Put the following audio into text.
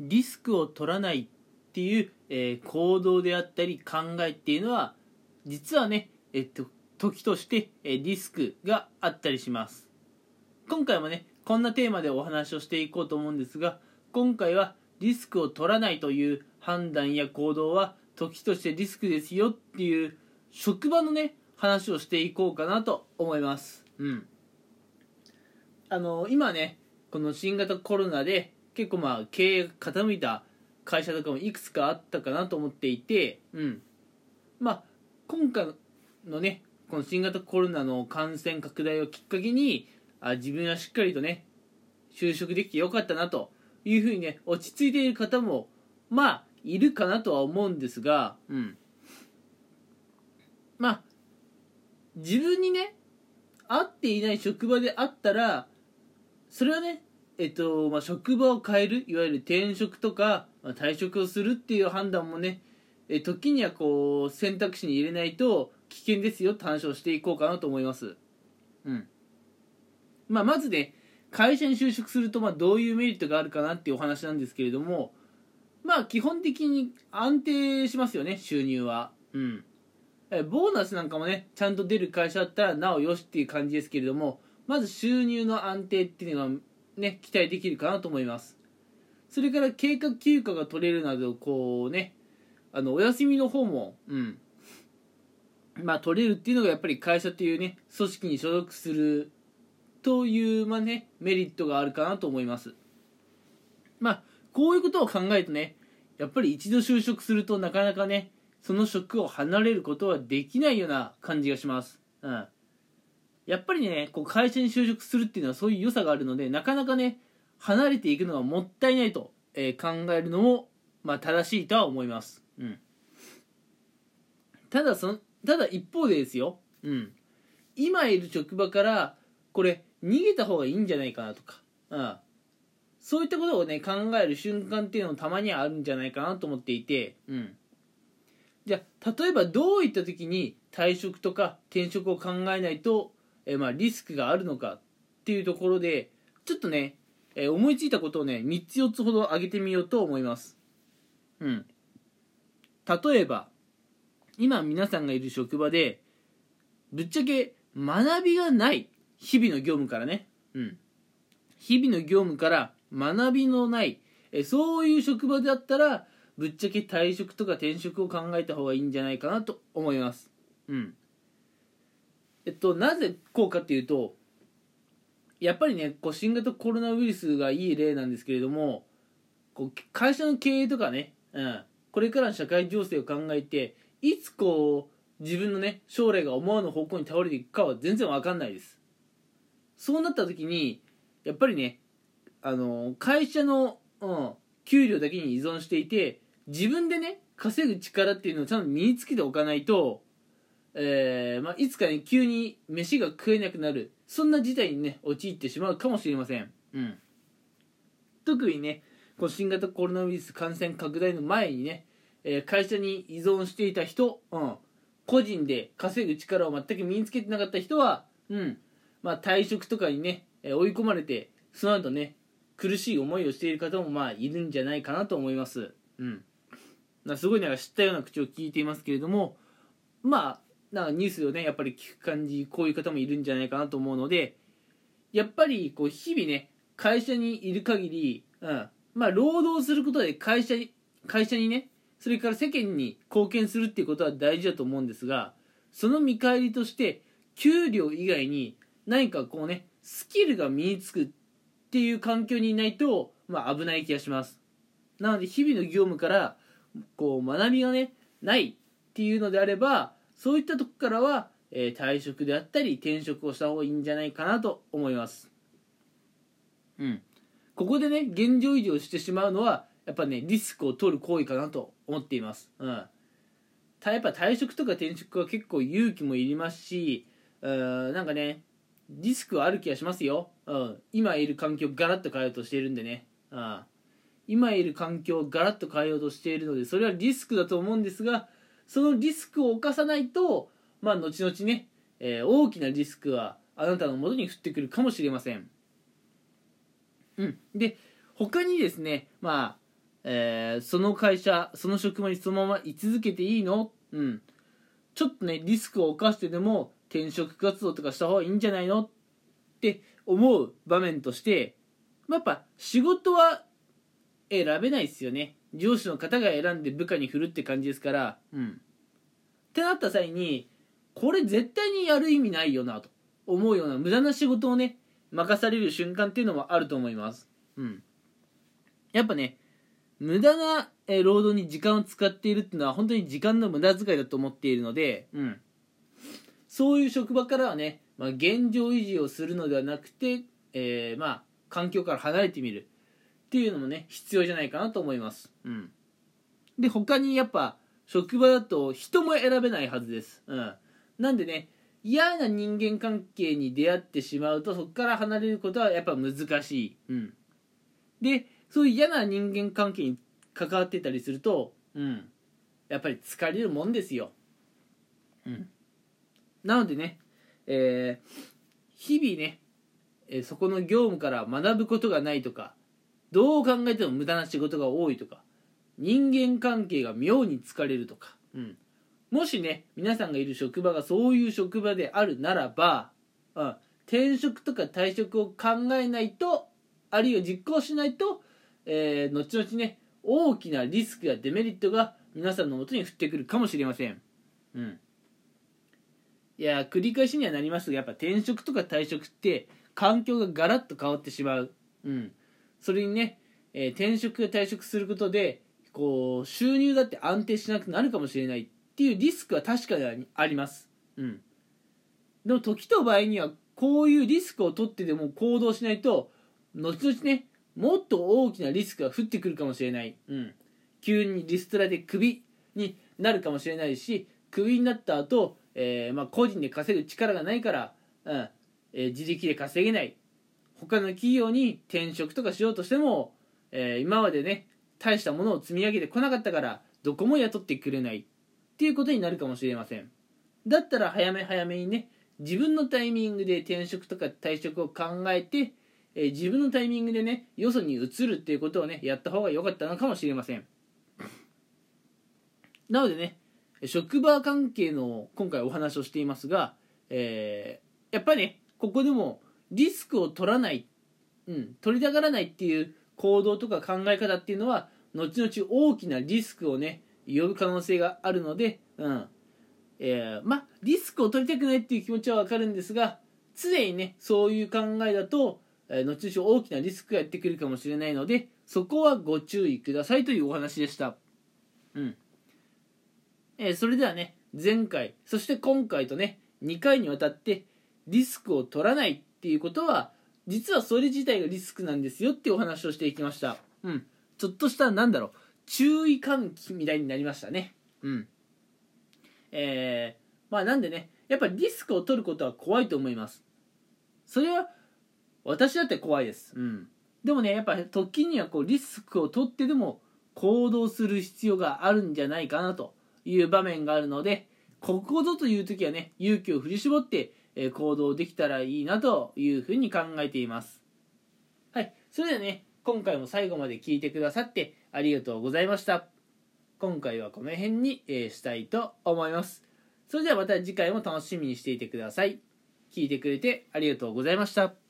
リスクを取らないっていう、えー行動であったり考えっていうのは実はね、えっと、時として、えーリスクがあったりします。今回もねこんなテーマでお話をしていこうと思うんですが今回はリスクを取らないという判断や行動は時としてリスクですよっていう職場のね話をしていこうかなと思います。うん。あの今ねこの新型コロナで結構まあ経営が傾いた会社とかもいくつかあったかなと思っていてうん。まあ今回のねこの新型コロナの感染拡大をきっかけにあ自分はしっかりとね就職できてよかったなというふうにね落ち着いている方もまあいるかなとは思うんですがうん。まあ自分にね合っていない職場であったらそれはねえっとまあ、職場を変えるいわゆる転職とか、まあ、退職をするっていう判断もねえ時にはこう選択肢に入れないと危険ですよって話をしていこうかなと思います。うん。まあまずね会社に就職するとまあどういうメリットがあるかなっていうお話なんですけれどもまあ基本的に安定しますよね収入は。うん。えボーナスなんかもねちゃんと出る会社だったらなおよしっていう感じですけれどもまず収入の安定っていうのはね期待できるかなと思います。それから計画休暇が取れるなどこうねあのお休みの方もうん。まあ取れるっていうのがやっぱり会社というね組織に所属するというまあねメリットがあるかなと思います。まあこういうことを考えるとねやっぱり一度就職するとなかなかねその職を離れることはできないような感じがします。うん。やっぱりねこう会社に就職するっていうのはそういう良さがあるのでなかなかね離れていくのがもったいないと、えー考えるのも、まあ、正しいとは思います、うん、ただそのただ一方でですよ、うん、今いる職場からこれ逃げた方がいいんじゃないかなとか、うん、そういったことをね考える瞬間っていうのもたまにはあるんじゃないかなと思っていて、うん、じゃあ例えばどういった時に退職とか転職を考えないと、えーまあ、リスクがあるのかっていうところでちょっとね、えー思いついたことをね3つ4つほど挙げてみようと思います。うん。例えば今皆さんがいる職場でぶっちゃけ学びがない日々の業務からね。うん。日々の業務から学びのないえそういう職場であったらぶっちゃけ退職とか転職を考えた方がいいんじゃないかなと思います。うん。えっとなぜこうかっていうとやっぱりねこう新型コロナウイルスがいい例なんですけれどもこう会社の経営とかね、うん、これからの社会情勢を考えていつこう自分のね将来が思わぬ方向に倒れていくかは全然わかんないです。そうなった時にやっぱりねあの会社の、うん、給料だけに依存していて自分でね稼ぐ力っていうのをちゃんと身につけておかないと、えーまあ、いつかね急に飯が食えなくなる。そんな事態にね陥ってしまうかもしれません、うん、特にねこの新型コロナウイルス感染拡大の前にね、えー会社に依存していた人、うん、個人で稼ぐ力を全く身につけてなかった人は、うん。まあ、退職とかにね、えー追い込まれてその後ね苦しい思いをしている方もまあいるんじゃないかなと思います。うん、なすごいなんか知ったような口を聞いていますけれどもまあなニュースをねやっぱり聞く感じこういう方もいるんじゃないかなと思うのでやっぱりこう日々ね会社にいる限り、うん、まあ労働することで会社に会社にねそれから世間に貢献するっていうことは大事だと思うんですがその見返りとして給料以外に何かこうねスキルが身につくっていう環境にいないと、まあ、危ない気がします。なので日々の業務からこう学びがねないっていうのであればそういったとこからは、えー退職であったり転職をした方がいいんじゃないかなと思います。うん。ここでね現状維持をしてしまうのはやっぱねリスクを取る行為かなと思っています。うん。たやっぱ退職とか転職は結構勇気もいりますしうんなんかねリスクはある気がしますよ、うん、今いる環境をガラッと変えようとしているんでね、うん、今いる環境をガラッと変えようとしているのでそれはリスクだと思うんですがそのリスクを冒さないとまあ後々ね、えー大きなリスクはあなたのもとに降ってくるかもしれません。うん。で他にですねまあえーその会社その職場にそのまま居続けていいの？うん。ちょっとねリスクを冒してでも転職活動とかした方がいいんじゃないの？って思う場面としてまあやっぱ仕事は選べないですよね。上司の方が選んで部下に振るって感じですからうん。ってなった際にこれ絶対にやる意味ないよなと思うような無駄な仕事をね任される瞬間っていうのもあると思います。うん。やっぱね無駄なえー労働に時間を使っているっていうのは本当に時間の無駄遣いだと思っているので、うん、そういう職場からはね、まあ、現状維持をするのではなくて、えーまあ環境から離れてみるっていうのもね必要じゃないかなと思います、うん、で他にやっぱ職場だと人も選べないはずです、うん、なんでね嫌な人間関係に出会ってしまうとそこから離れることはやっぱ難しい、うん、でそういう嫌な人間関係に関わってたりすると、うん、やっぱり疲れるもんですよ、うん、なのでね、えー日々ね、えーそこの業務から学ぶことがないとかどう考えても無駄な仕事が多いとか人間関係が妙に疲れるとか、うん、もしね皆さんがいる職場がそういう職場であるならば、うん、転職とか退職を考えないとあるいは実行しないと、えー後々ね大きなリスクやデメリットが皆さんのもとに降ってくるかもしれません。うん。いや、繰り返しにはなりますが、やっぱ転職とか退職って環境がガラッと変わってしまう。うん。それにね、えー転職や退職することで、こう、収入だって安定しなくなるかもしれないっていうリスクは確かにあります。うん。でも時と場合には、こういうリスクを取ってでも行動しないと、後々ね、もっと大きなリスクが降ってくるかもしれない。うん。急にリストラでクビになるかもしれないし、クビになった後、えーまあ、個人で稼ぐ力がないから、うんえー自力で稼げない。他の企業に転職とかしようとしても、えー今までね、大したものを積み上げてこなかったから、どこも雇ってくれないっていうことになるかもしれません。だったら早め早めにね、自分のタイミングで転職とか退職を考えて、えー自分のタイミングでねよそに移るっていうことをねやった方が良かったのかもしれませんなのでね職場関係の今回お話をしていますが、えーやっぱりねここでもリスクを取らない、うん、取りたがらないっていう行動とか考え方っていうのは後々大きなリスクをね呼ぶ可能性があるので、うん。えーまあリスクを取りたくないっていう気持ちはわかるんですが常にねそういう考えだと、えー後々大きなリスクがやってくるかもしれないのでそこはご注意くださいというお話でした。うん。えーそれではね前回そして今回とね2回にわたってリスクを取らないっていうことは実はそれ自体がリスクなんですよっていうお話をしていきました。うん。ちょっとしたなんだろう注意喚起みたいになりましたね。うん。えー、まあなんでねやっぱりリスクを取ることは怖いと思います。それは私だって怖いです。うん。でもねやっぱ時にはこうリスクを取ってでも行動する必要があるんじゃないかなという場面があるのでここぞという時はね勇気を振り絞ってえ行動できたらいいなというふうに考えています。はい。それではね今回も最後まで聞いてくださってありがとうございました。今回はこの辺に、えしたいと思います。それではまた次回も楽しみにしていてください。聞いてくれてありがとうございました。